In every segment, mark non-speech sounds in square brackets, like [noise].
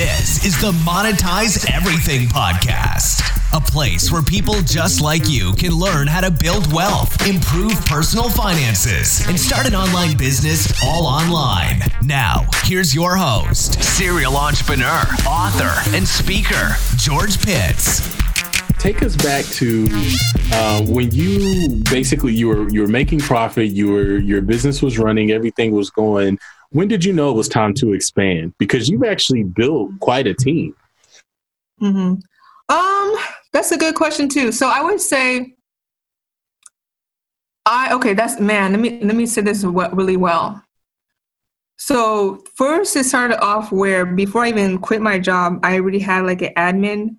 This is the Monetize Everything podcast, a place where people just like you can learn how to build wealth, improve personal finances, and start an online business all online. Now, here's your host, serial entrepreneur, author, and speaker, George Pitts. Take us back to uh, when you basically you were you were making profit, you were your business was running, everything was going when did you know it was time to expand? Because you've actually built quite a team. Hmm. Um, that's a good question too. So I would say, I okay. That's man. Let me let me say this really well. So first, it started off where before I even quit my job, I already had like an admin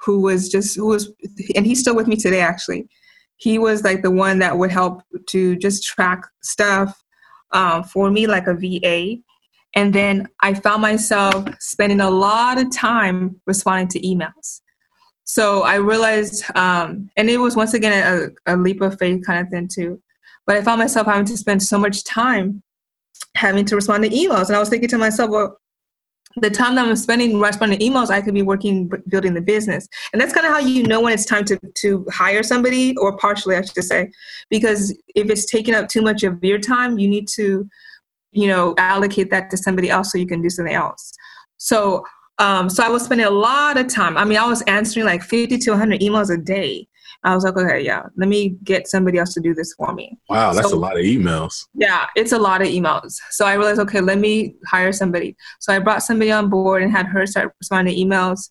who was just who was, and he's still with me today. Actually, he was like the one that would help to just track stuff um, for me like a VA. And then I found myself spending a lot of time responding to emails. So I realized, um, and it was once again a, a leap of faith kind of thing too. But I found myself having to spend so much time having to respond to emails. And I was thinking to myself, well, the time that I'm spending responding to emails, I could be working building the business. And that's kind of how you know when it's time to, to hire somebody, or partially, I should say, because if it's taking up too much of your time, you need to, you know, allocate that to somebody else so you can do something else. So, um, so I was spending a lot of time. I mean, I was answering like 50 to 100 emails a day I was like, okay, yeah, let me get somebody else to do this for me. Wow, that's so, a lot of emails. Yeah, it's a lot of emails. So I realized, okay, let me hire somebody. So I brought somebody on board and had her start responding to emails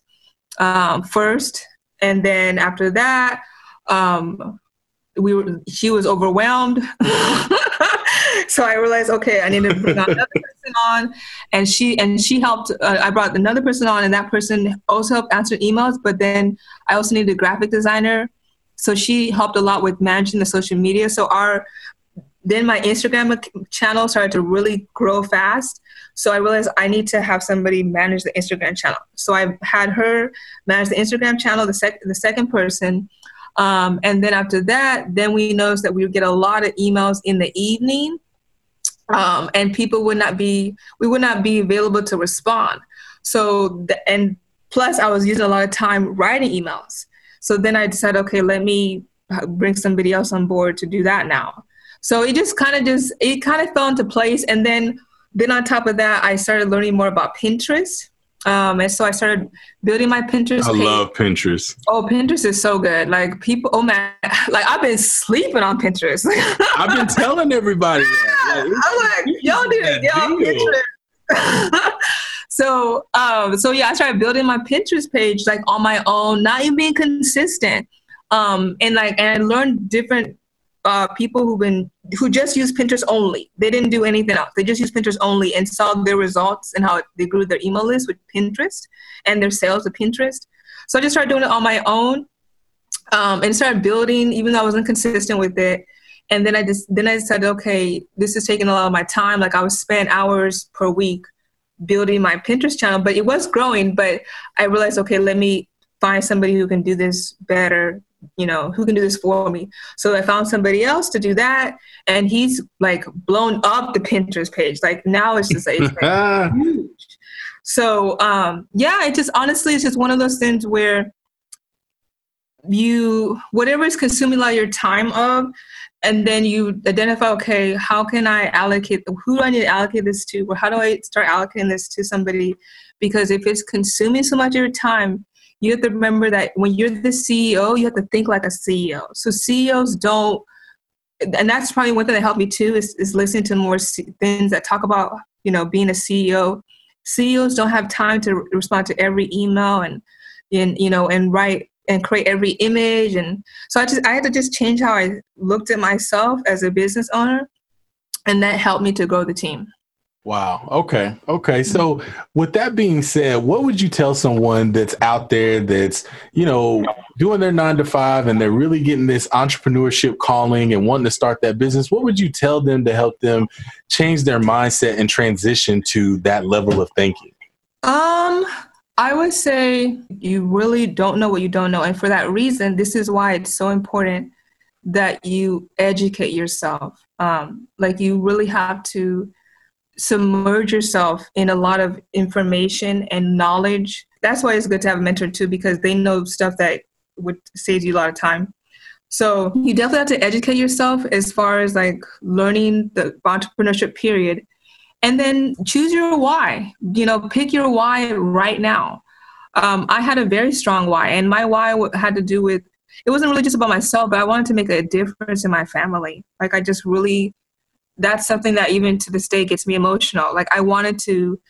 um, first, and then after that, um, we were, she was overwhelmed. [laughs] so I realized, okay, I need to bring [laughs] another person on, and she and she helped. Uh, I brought another person on, and that person also helped answer emails. But then I also needed a graphic designer so she helped a lot with managing the social media. So our then my Instagram channel started to really grow fast. So I realized I need to have somebody manage the Instagram channel. So I had her manage the Instagram channel, the, sec- the second person. Um, and then after that, then we noticed that we would get a lot of emails in the evening. Um, and people would not be, we would not be available to respond. So, the, and plus I was using a lot of time writing emails. So then I decided, okay, let me bring somebody else on board to do that now. So it just kind of just it kind of fell into place, and then then on top of that, I started learning more about Pinterest. Um, and so I started building my Pinterest. I page. love Pinterest. Oh, Pinterest is so good. Like people, oh man, [laughs] like I've been sleeping on Pinterest. I've been [laughs] telling everybody that. Like, I'm like, y'all need to get on Pinterest. [laughs] so um so yeah i started building my pinterest page like on my own not even being consistent. Um and like and i learned different uh people who've been who just use pinterest only. They didn't do anything else. They just use pinterest only and saw their results and how they grew their email list with pinterest and their sales with pinterest. So i just started doing it on my own um and started building even though i wasn't consistent with it. And then i just then i said okay this is taking a lot of my time. Like i would spend hours per week building my Pinterest channel, but it was growing. But I realized, okay, let me find somebody who can do this better, you know, who can do this for me. So I found somebody else to do that, and he's like blown up the Pinterest page. Like now it's just like, it's like [laughs] huge. So um, yeah, it just honestly, it's just one of those things where you whatever is consuming a lot of your time of and then you identify okay how can i allocate who do i need to allocate this to? Or how do i start allocating this to somebody? Because if it's consuming so much of your time you have to remember that when you're the ceo you have to think like a ceo so ceos don't and that's probably one thing that helped me too is, is listening to more things that talk about you know being a ceo ceos don't have time to respond to every email and and you know and write and create every image. And so i just i had to just change how i looked at myself as a business owner and that helped me to grow the team. Wow. Okay. Okay. So with that being said what would you tell someone that's out there that's you know doing their nine to five and they're really getting this entrepreneurship calling and wanting to start that business? What would you tell them to help them change their mindset and transition to that level of thinking? Um I would say you really don't know what you don't know. And for that reason, this is why it's so important that you educate yourself. Um, like you really have to submerge yourself in a lot of information and knowledge. That's why it's good to have a mentor too, because they know stuff that would save you a lot of time. So you definitely have to educate yourself as far as like learning the entrepreneurship period. And then choose your why. You know, pick your why right now. Um, I had a very strong why, and my why had to do with it wasn't really just about myself, but I wanted to make a difference in my family. Like I just really that's something that even to this day gets me emotional. Like I wanted to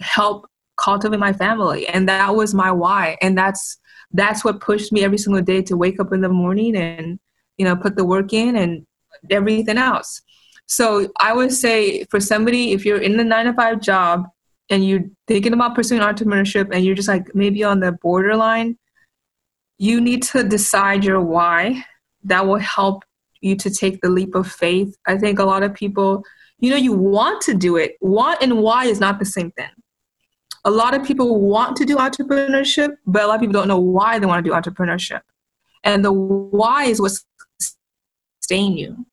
help cultivate my family and that was my why and that's that's what pushed me every single day to wake up in the morning and you know put the work in and everything else so i would say for somebody if you're in the nine to five job and you're thinking about pursuing entrepreneurship and you're just like maybe on the borderline you need to decide your why that will help you to take the leap of faith. I think a lot of people, you know, you want to do it. Want and why is not the same thing. A lot of people want to do entrepreneurship, but a lot of people don't know why they want to do entrepreneurship. And the why is what's staying you.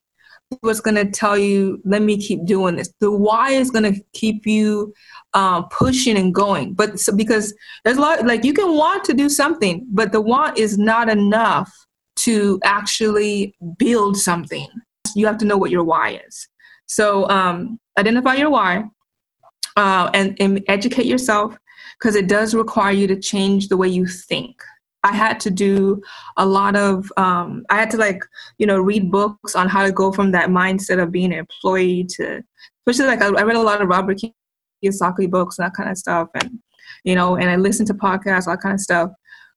What's going to tell you, let me keep doing this. The why is going to keep you um, pushing and going. But so, because there's a lot, like you can want to do something, but the want is not enough to actually build something. You have to know what your why is. So um, identify your why uh, and, and educate yourself because it does require you to change the way you think. I had to do a lot of, um, I had to like, you know, read books on how to go from that mindset of being an employee to, especially like I, I read a lot of Robert Kiyosaki books and that kind of stuff. And, you know, and I listened to podcasts, all that kind of stuff.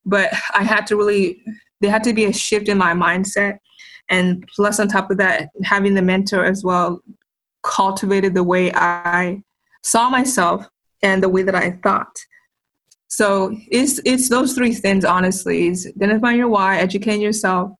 But I had to really there had to be a shift in my mindset and plus on top of that having the mentor as well cultivated the way i saw myself and the way that i thought so it's it's those three things honestly is identifying your why educating yourself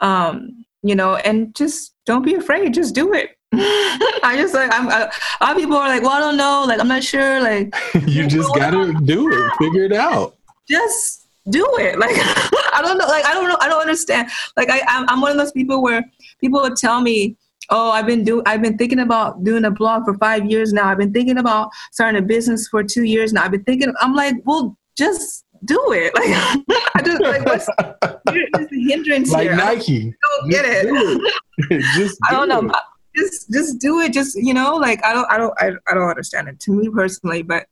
um you know and just don't be afraid just do it [laughs] I just like I'm. I, a lot of people are like, "Well, I don't know. Like, I'm not sure. Like, [laughs] you just gotta do it. Figure it out. Just do it. [laughs] Like I don't know. Like I don't know. I don't understand. Like I I'm, I'm one of those people where people would tell me, "Oh, I've been do I've been thinking about doing a blog for five years now. I've been thinking about starting a business for two years now. I've been thinking. I'm like, well, just do it. [laughs] Like I just like what's [laughs] the hindrance like here? Nike. I don't get it. it. [laughs] just I don't know. it. Just just do it. Just you know, like I don't I don't I, I don't understand it. To me personally, but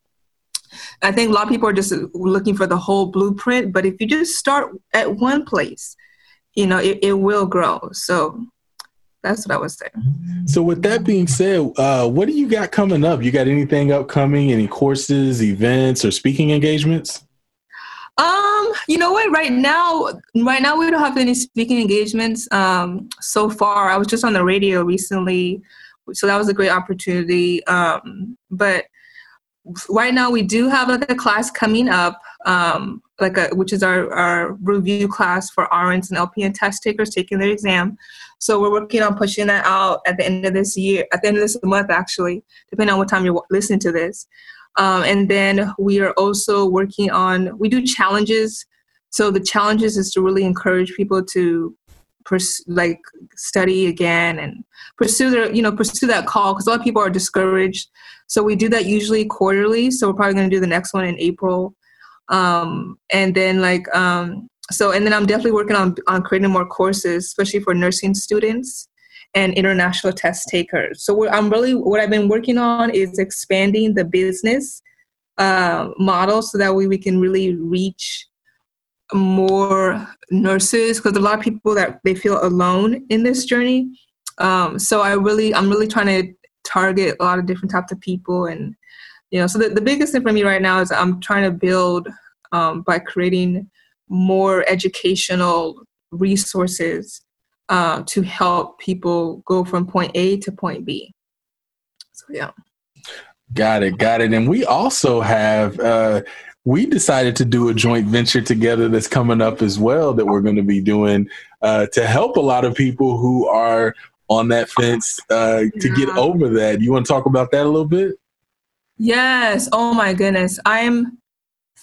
I think a lot of people are just looking for the whole blueprint, but if you just start at one place, you know, it, it will grow. So that's what I was saying. So, with that being said, uh, what do you got coming up? You got anything upcoming? Any courses, events, or speaking engagements? Um, you know what? Right now, right now we don't have any speaking engagements. Um, so far, I was just on the radio recently, so that was a great opportunity. Um, but right now we do have like a class coming up um, like a which is our, our review class for RNs and LPN test takers taking their exam. So we're working on pushing that out at the end of this year, at the end of this month actually, depending on what time you're listening to this. Um, and then we are also working on we do challenges. So the challenges is to really encourage people to pers- like study again and pursue their you know pursue that call because a lot of people are discouraged. So we do that usually quarterly so we're probably going to do the next one in april. Um, and then like um, so and then i'm definitely working on on creating more courses especially for nursing students and international test takers. So i'm really what i've been working on is expanding the business uh, model so that way we can really reach more nurses because a lot of people that they feel alone in this journey. Um, so i really i'm really trying to target a lot of different types of people and you know so the, the biggest thing for me right now is i'm trying to build um, by creating more educational resources uh, to help people go from point a to point b. So yeah. Got it, got it. And we also have uh, we decided to do a joint venture together that's coming up as well that we're going to be doing uh, to help a lot of people who are on that fence uh, to get over that. You want to talk about that a little bit? Yes. Oh my goodness. I'm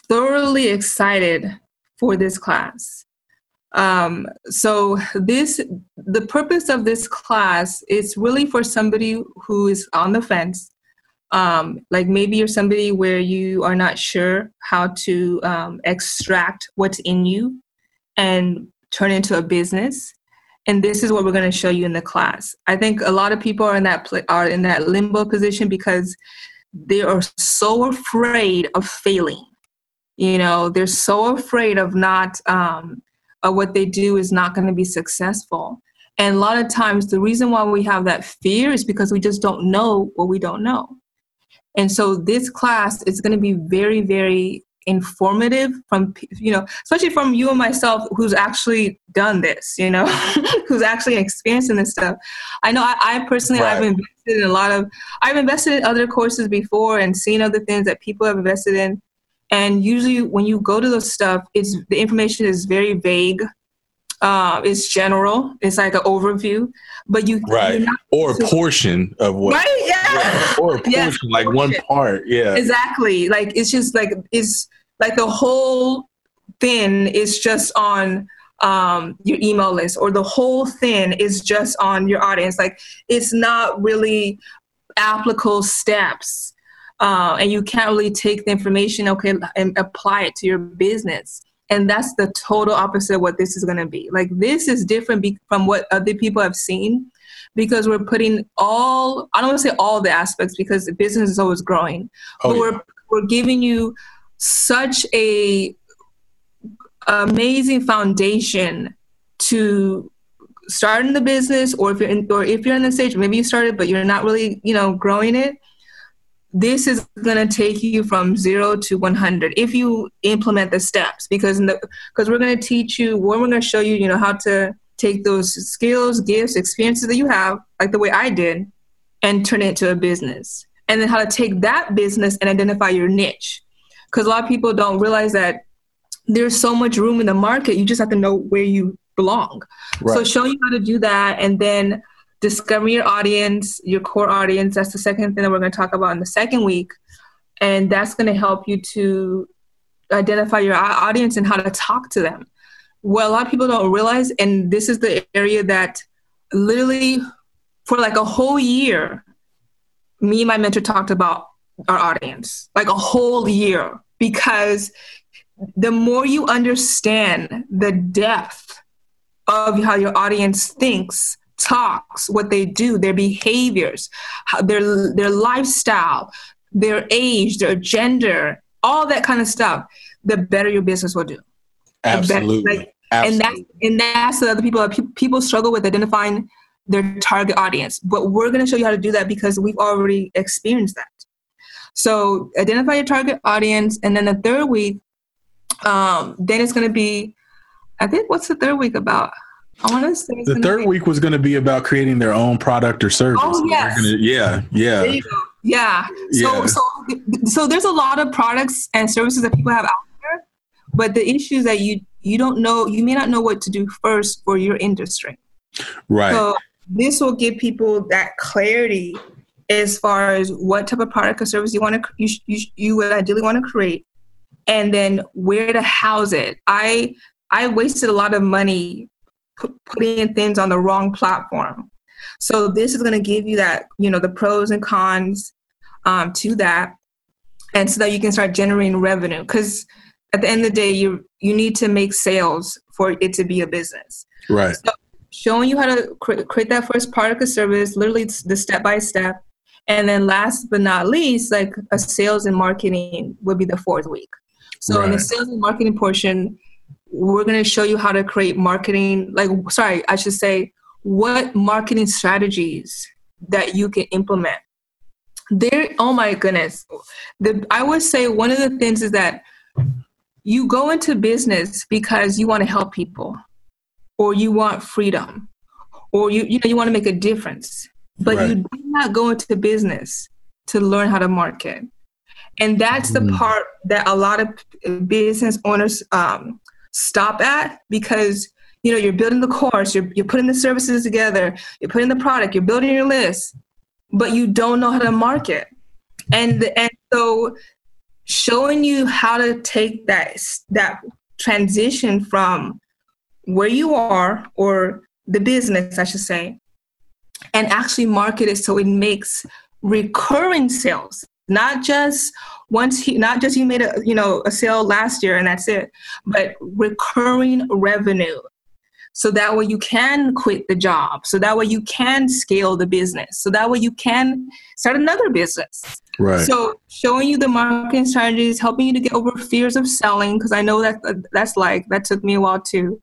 thoroughly excited for this class. Um, so this the purpose of this class is really for somebody who is on the fence, um, like maybe you're somebody where you are not sure how to um, extract what's in you and turn into a business. And this is what we're going to show you in the class. I think a lot of people are in that pl- are in that limbo position because they are so afraid of failing. You know they're so afraid of not um, of what they do is not going to be successful. And a lot of times the reason why we have that fear is because we just don't know what we don't know and so this class is going to be very very informative from you know especially from you and myself who's actually done this you know [laughs] who's actually experiencing this stuff. I know i, I personally right. i've invested in a lot of i've invested in other courses before and seen other things that people have invested in. And usually when you go to those stuff it's the information is very vague uh, it's general. It's like an overview. But you right. or a portion of what right yeah, yeah. or a [laughs] portion yeah, like portion. one part yeah. Exactly. Like it's just like it's like the whole thing is just on um, your email list or the whole thing is just on your audience. Like it's not really applicable steps uh, and you can't really take the information okay and apply it to your business and that's the total opposite of what this is going to be like this is different be- from what other people have seen because we're putting all i don't want to say all the aspects because the business is always growing oh, but yeah. we're we're giving you such a amazing foundation to start in the business or if you're in, or if you're in the stage maybe you started but you're not really you know growing it this is going to take you from 0 to 100 if you implement the steps because because we're going to teach you we're going to show you you know how to take those skills gifts experiences that you have like the way I did and turn it into a business and then how to take that business and identify your niche because a lot of people don't realize that there's so much room in the market. You just have to know where you belong. Right. So showing you how to do that and then discovering your audience, your core audience. That's the second thing that we're going to talk about in the second week. And that's going to help you to identify your audience and how to talk to them. What a lot of people don't realize, and this is the area that literally for like a whole year, me and my mentor talked about our audience, like a whole year, because the more you understand the depth of how your audience thinks, talks, what they do, their behaviors, their their lifestyle, their age, their gender, all that kind of stuff, the better your business will do. Absolutely. Better, like, Absolutely. And that's and that's the other people that people struggle with identifying their target audience. But we're going to show you how to do that because we've already experienced that. So identify your target audience, and then the third week, um, then it's going to be. I think what's the third week about? I want to say the third be, week was going to be about creating their own product or service. Oh yes. Gonna, yeah, yeah, yeah. So, yeah. so, so there's a lot of products and services that people have out there, but the issue is that you you don't know you may not know what to do first for your industry. Right. So this will give people that clarity as far as what type of product or service you want to you, you, you would ideally want to create and then where to house it i i wasted a lot of money putting things on the wrong platform so this is going to give you that you know the pros and cons um, to that and so that you can start generating revenue because at the end of the day you you need to make sales for it to be a business right so showing you how to create that first product or service literally the step by step and then last but not least, like a sales and marketing would be the fourth week. So right. in the sales and marketing portion, we're going to show you how to create marketing, like, sorry, I should say, what marketing strategies that you can implement. There, oh my goodness. The, I would say one of the things is that you go into business because you want to help people or you want freedom or you, you know, you want to make a difference but right. you do not go into business to learn how to market. And that's the mm. part that a lot of business owners um, stop at because you know you're building the course, you're you're putting the services together, you're putting the product, you're building your list, but you don't know how to market. And and so showing you how to take that that transition from where you are or the business, I should say, and actually market it so it makes recurring sales, not just once he, not just you made a you know a sale last year and that's it, but recurring revenue. So that way you can quit the job. So that way you can scale the business. So that way you can start another business. Right. So showing you the marketing strategies, helping you to get over fears of selling, because I know that uh, that's like that took me a while too.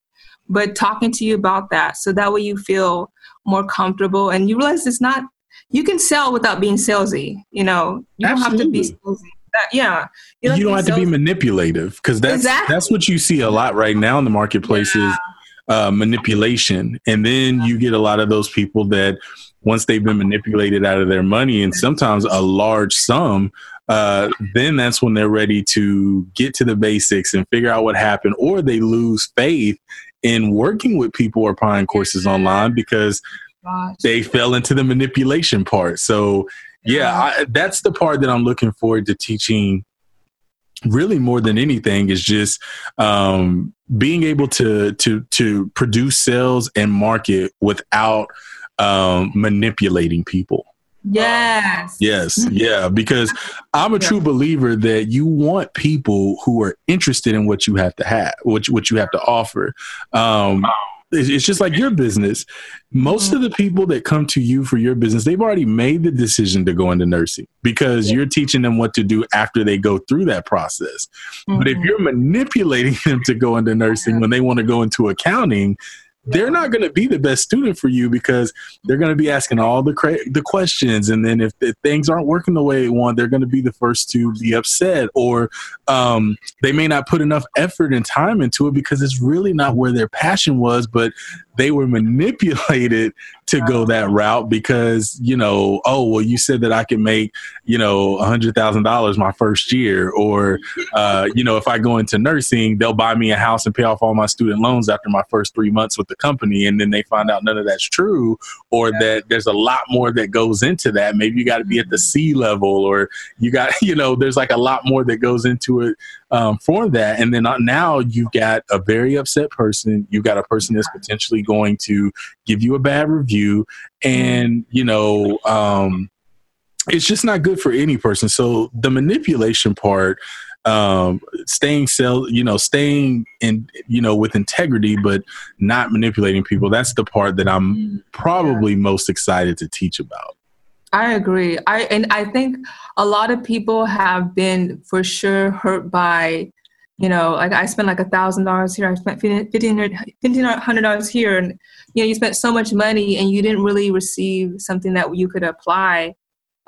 But talking to you about that, so that way you feel more comfortable and you realize it's not. You can sell without being salesy. You know, you Absolutely. don't have to be salesy. That, yeah, you don't, you don't have to be manipulative because that's exactly. that's what you see a lot right now in the marketplace yeah. is uh, manipulation, and then you get a lot of those people that once they've been manipulated out of their money and sometimes a large sum, uh, then that's when they're ready to get to the basics and figure out what happened, or they lose faith in working with people or buying courses online because Gosh. they fell into the manipulation part. So, yeah, I, that's the part that I'm looking forward to teaching really more than anything is just um, being able to to to produce sales and market without um, manipulating people. Yes. Yes. [laughs] Yeah. Because I'm a true believer that you want people who are interested in what you have to have, what, what you have to offer. Um, it's just like your business. Most mm-hmm. of the people that come to you for your business, they've already made the decision to go into nursing because yeah. you're teaching them what to do after they go through that process. Mm-hmm. But if mm-hmm. you're manipulating [laughs] them to go into nursing when they want to go into accounting, they're not going to be the best student for you because they're going to be asking all the cra- the questions. And then if, if, things aren't working the way they want they're going to be the first to be upset or um, they may not put enough effort and time into it because it's really not where their passion was but they were manipulated to go that route because you know oh well you said that i could make you know a hundred thousand dollars my first year or uh, you know if i go into nursing they'll buy me a house and pay off all my student loans after my first three months with the company. And then they find out none of that's true or that there's a lot more that goes into that. Maybe you got to be at the c level or you got [laughs] you know there's like a lot more that goes into it um, for that. And then uh, now you've got a very upset person. You've got a person that's potentially going to give you a bad review. And, you know, um, it's just not good for any person. So the manipulation part, um, staying sell, you know, staying in, you know, with integrity, but not manipulating people. That's the part that I'm mm-hmm. probably most excited to teach about. I agree. I and I think a lot of people have been for sure hurt by, you know, like I spent like a thousand dollars here, I spent fifteen hundred dollars here, and you know, you spent so much money and you didn't really receive something that you could apply,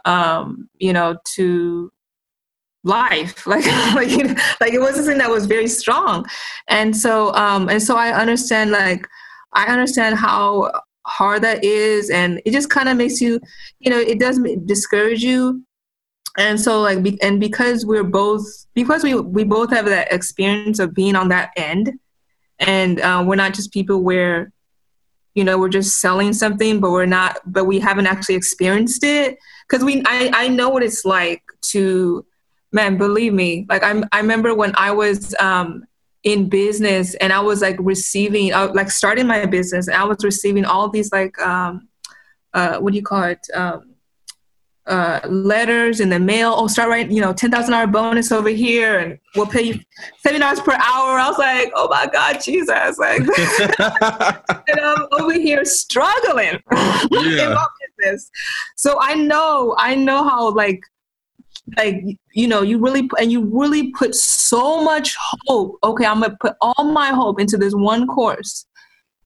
um, you know, to life. [laughs] Like like like it was something that was very strong. And so um and so i understand like i understand how hard that is and it just kind of makes you you know it does discourage you. And so like be, and because we're both because we we both have that experience of being on that end and uh, we're not just people where you know we're just selling something but we're not but we haven't actually experienced it. Because we I, I know what it's like to man believe me like I'm, i remember when i was um, in business and I was like receiving, uh, like starting my business, and I was receiving all these like, um, uh, what do you call it? Um, uh, letters in the mail. Oh, start writing, you know, ten thousand dollar bonus over here, and we'll pay you seventy dollars per hour. I was like, oh my god, Jesus! Like, [laughs] and I'm over here struggling [laughs] yeah. in my business. So I know, I know how like like you know you really and you really put so much hope okay i'm gonna put all my hope into this one course.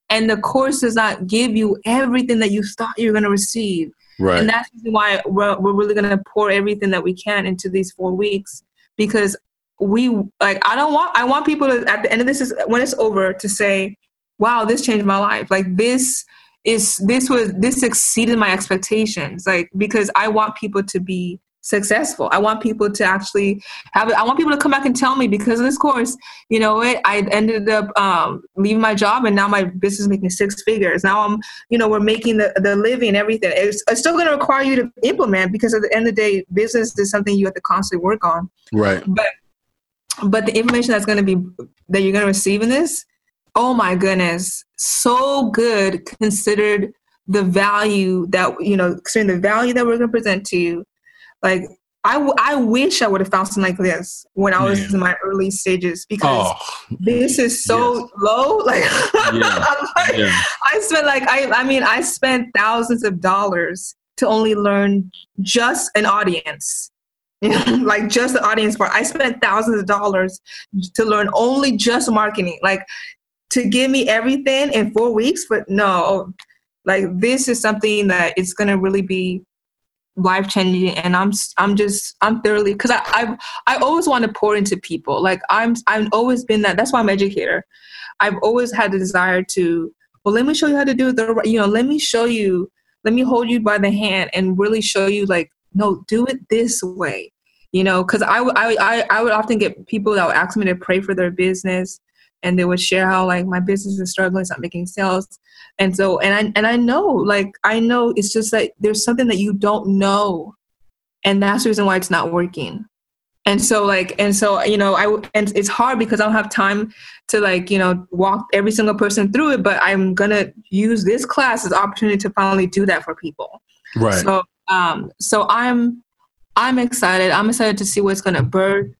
And the course does not give you everything that you thought you were going to receive. Right. And that's why we're, we're really going to pour everything that we can into these four weeks because we like i don't want i want people to at the end of this is when it's over to say wow this changed my life. Like this is this was this exceeded my expectations. Like because i want people to be successful. I want people to actually have it. I want people to come back and tell me because of this course, you know what, I ended up um, leaving my job and now my business is making six figures. Now I'm, you know, we're making the, the living and everything. It's, it's still going to require you to implement because at the end of the day, business is something you have to constantly work on. Right. But, but the information that's going to be, that you're going to receive in this, oh my goodness, so good considered the value that you know, considering the value that we're going to present to you, like I, w- I wish I would have found something like this when I was yeah. in my early stages because oh, this is so yes. low. Like, [laughs] yeah. like yeah. I spent like I I mean I spent thousands of dollars to only learn just an audience. [laughs] like just the audience part. I spent thousands of dollars to learn only just marketing. Like to give me everything in four weeks, but no, like this is something that it's gonna really be life changing and i'm i'm just i'm thoroughly because i i i always want to pour into people. Like i'm i've always been that that's why i'm educator. I've always had the desire to well let me show you how to do the you know let me show you let me hold you by the hand and really show you like no do it this way. You know because I, I i would often get people that would ask me to pray for their business and they would share how like my business is struggling it's not making sales. And so and i and i know like i know it's just like there's something that you don't know and that's the reason why it's not working. And so like and so you know i and it's hard because i don't have time to like you know walk every single person through it but i'm gonna use this class as opportunity to finally do that for people. Right. So um so i'm i'm excited. I'm excited to see what's gonna birth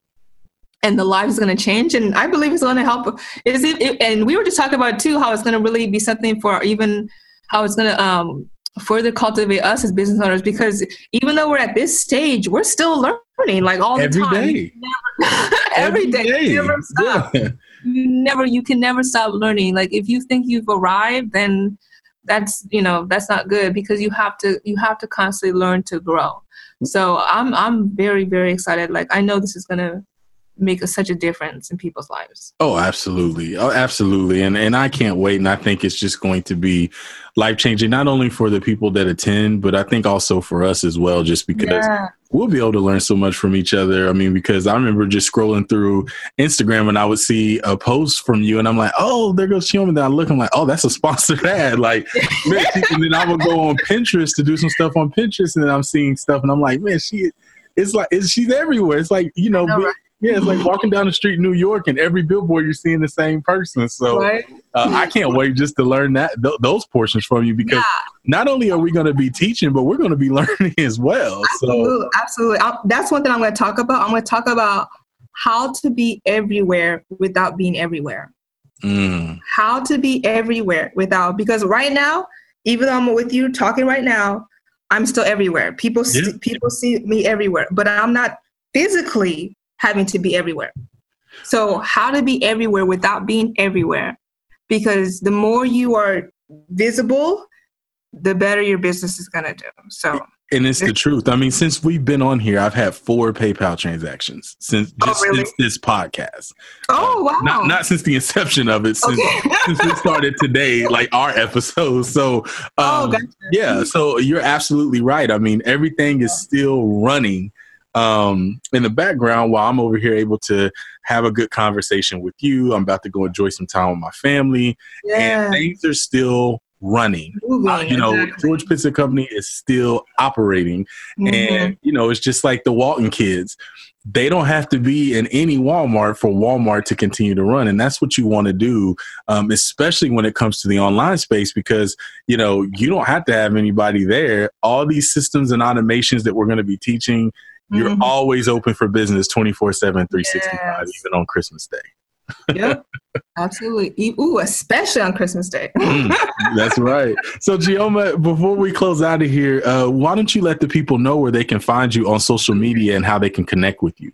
and the life is going to change and i believe it's going to help is it, it, and we were just talking about too how it's going to really be something for even how it's going to um, further cultivate us as business owners because even though we're at this stage we're still learning like all every the time day. Never, [laughs] every, every day, day. You never stop yeah. you never you can never stop learning like if you think you've arrived then that's you know that's not good because you have to you have to constantly learn to grow so i'm i'm very very excited like i know this is going to make a, such a difference in people's lives. Oh, absolutely. Oh, absolutely. And and I can't wait and I think it's just going to be life changing not only for the people that attend, but I think also for us as well just because yeah. we'll be able to learn so much from each other. I mean, because I remember just scrolling through Instagram and I would see a post from you and I'm like, "Oh, there goes Chioma." And then I look I'm like, "Oh, that's a sponsored [laughs] ad." Like and then I would go on Pinterest to do some stuff on Pinterest and then I'm seeing stuff and I'm like, "Man, she it's like it's, she's everywhere. It's like you know, know right? Yeah, it's like walking down the street in New York, and every billboard you're seeing the same person. So right? uh, I can't wait just to learn that th- those portions from you because not only are we going to be teaching, but we're going to be [laughs] learning as well. Absolutely, so. absolutely. i that's one thing I'm going to talk about. I'm going to talk about how to be everywhere without being everywhere. Mm. How to be everywhere without because right now, even though I'm with you talking right now, I'm still everywhere. People yeah. see, people see me everywhere, but I'm not physically having to be everywhere. So, how to be everywhere without being everywhere? Because the more you are visible, the better your business is going to do. So, and it's the truth. I mean, since we've been on here, I've had four PayPal transactions since oh, just oh, really? since this podcast. Oh wow! Not, not since the inception of it. Since, okay. [laughs] since we started today, like our episode. So, oh, um, oh, gotcha. yeah. So you're absolutely right. I mean, everything is still running um, in the background while I'm over here able to have a good conversation with you. I'm about to go enjoy some time with my family, yeah. and things are still running. Uh, you know, exactly. George Pitts Company is still operating, mm-hmm. and you know, it's just like the Walton kids. They don't have to be in any Walmart for Walmart to continue to run, and that's what you want to do, um, especially when it comes to the online space, because you know you don't have to have anybody there. All these systems and automations that we're going to be teaching you're mm-hmm. always open for business 24 7, 365, yes. even on Christmas Day. yep, absolutely. Ooh, especially on Christmas Day. [laughs] mm, that's right. So, Chioma, before we close out of here, uh, why don't you let the people know where they can find you on social media and how they can connect with you?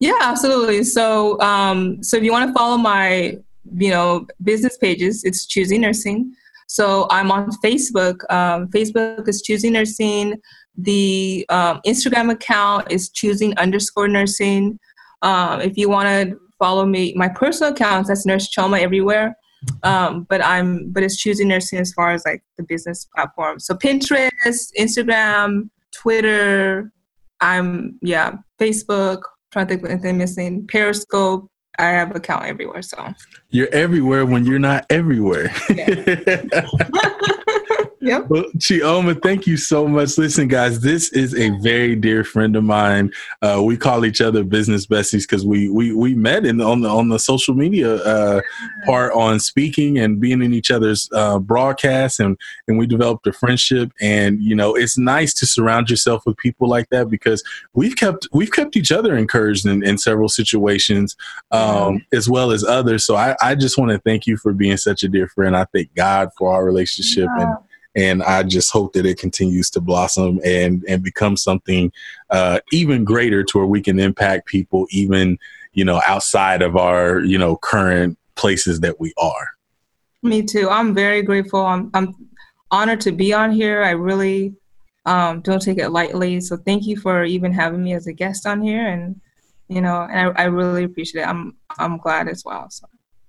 Yeah, absolutely. So, um, so if you want to follow my, you know, business pages, it's Choosing Nursing. So I'm on Facebook. Um, Facebook is Choosing Nursing. The um, Instagram account is choosing underscore nursing. Um, if you want to follow me, my personal account that's Nurse Chioma everywhere. Um, but I'm but it's choosing nursing as far as like the business platform. So Pinterest, Instagram, Twitter. I'm yeah, Facebook. Trying to think of anything missing. Periscope. I have account everywhere. So you're everywhere when you're not everywhere. Yeah. [laughs] Yep. Well, Chioma, thank you so much. Listen, guys, this is a very dear friend of mine. Uh, we call each other business besties because we we we met in on the on the social media uh, part on speaking and being in each other's uh, broadcasts, and and we developed a friendship. And you know, it's nice to surround yourself with people like that because we've kept we've kept each other encouraged in, in several situations, um, as well as others. So I, I just want to thank you for being such a dear friend. I thank God for our relationship yeah. and and I just hope that it continues to blossom and and become something uh, even greater to where we can impact people even you know outside of our you know current places that we are. Me too. I'm very grateful. I'm I'm honored to be on here. I really um, don't take it lightly. So thank you for even having me as a guest on here, and you know, and I, I really appreciate it. I'm I'm glad as well. So.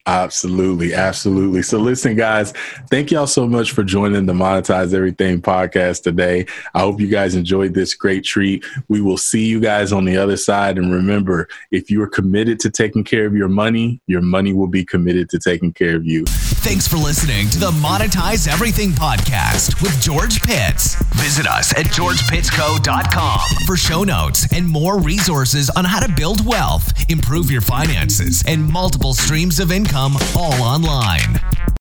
Absolutely, absolutely. So, listen, guys, thank y'all so much for joining the Monetize Everything podcast today. I hope you guys enjoyed this great treat. We will see you guys on the other side. And remember, if you are committed to taking care of your money, your money will be committed to taking care of you. Thanks for listening to the Monetize Everything podcast with George Pitts. Visit us at georgepittsco.com for show notes and more resources on how to build wealth, improve your finances, and multiple streams of income all online.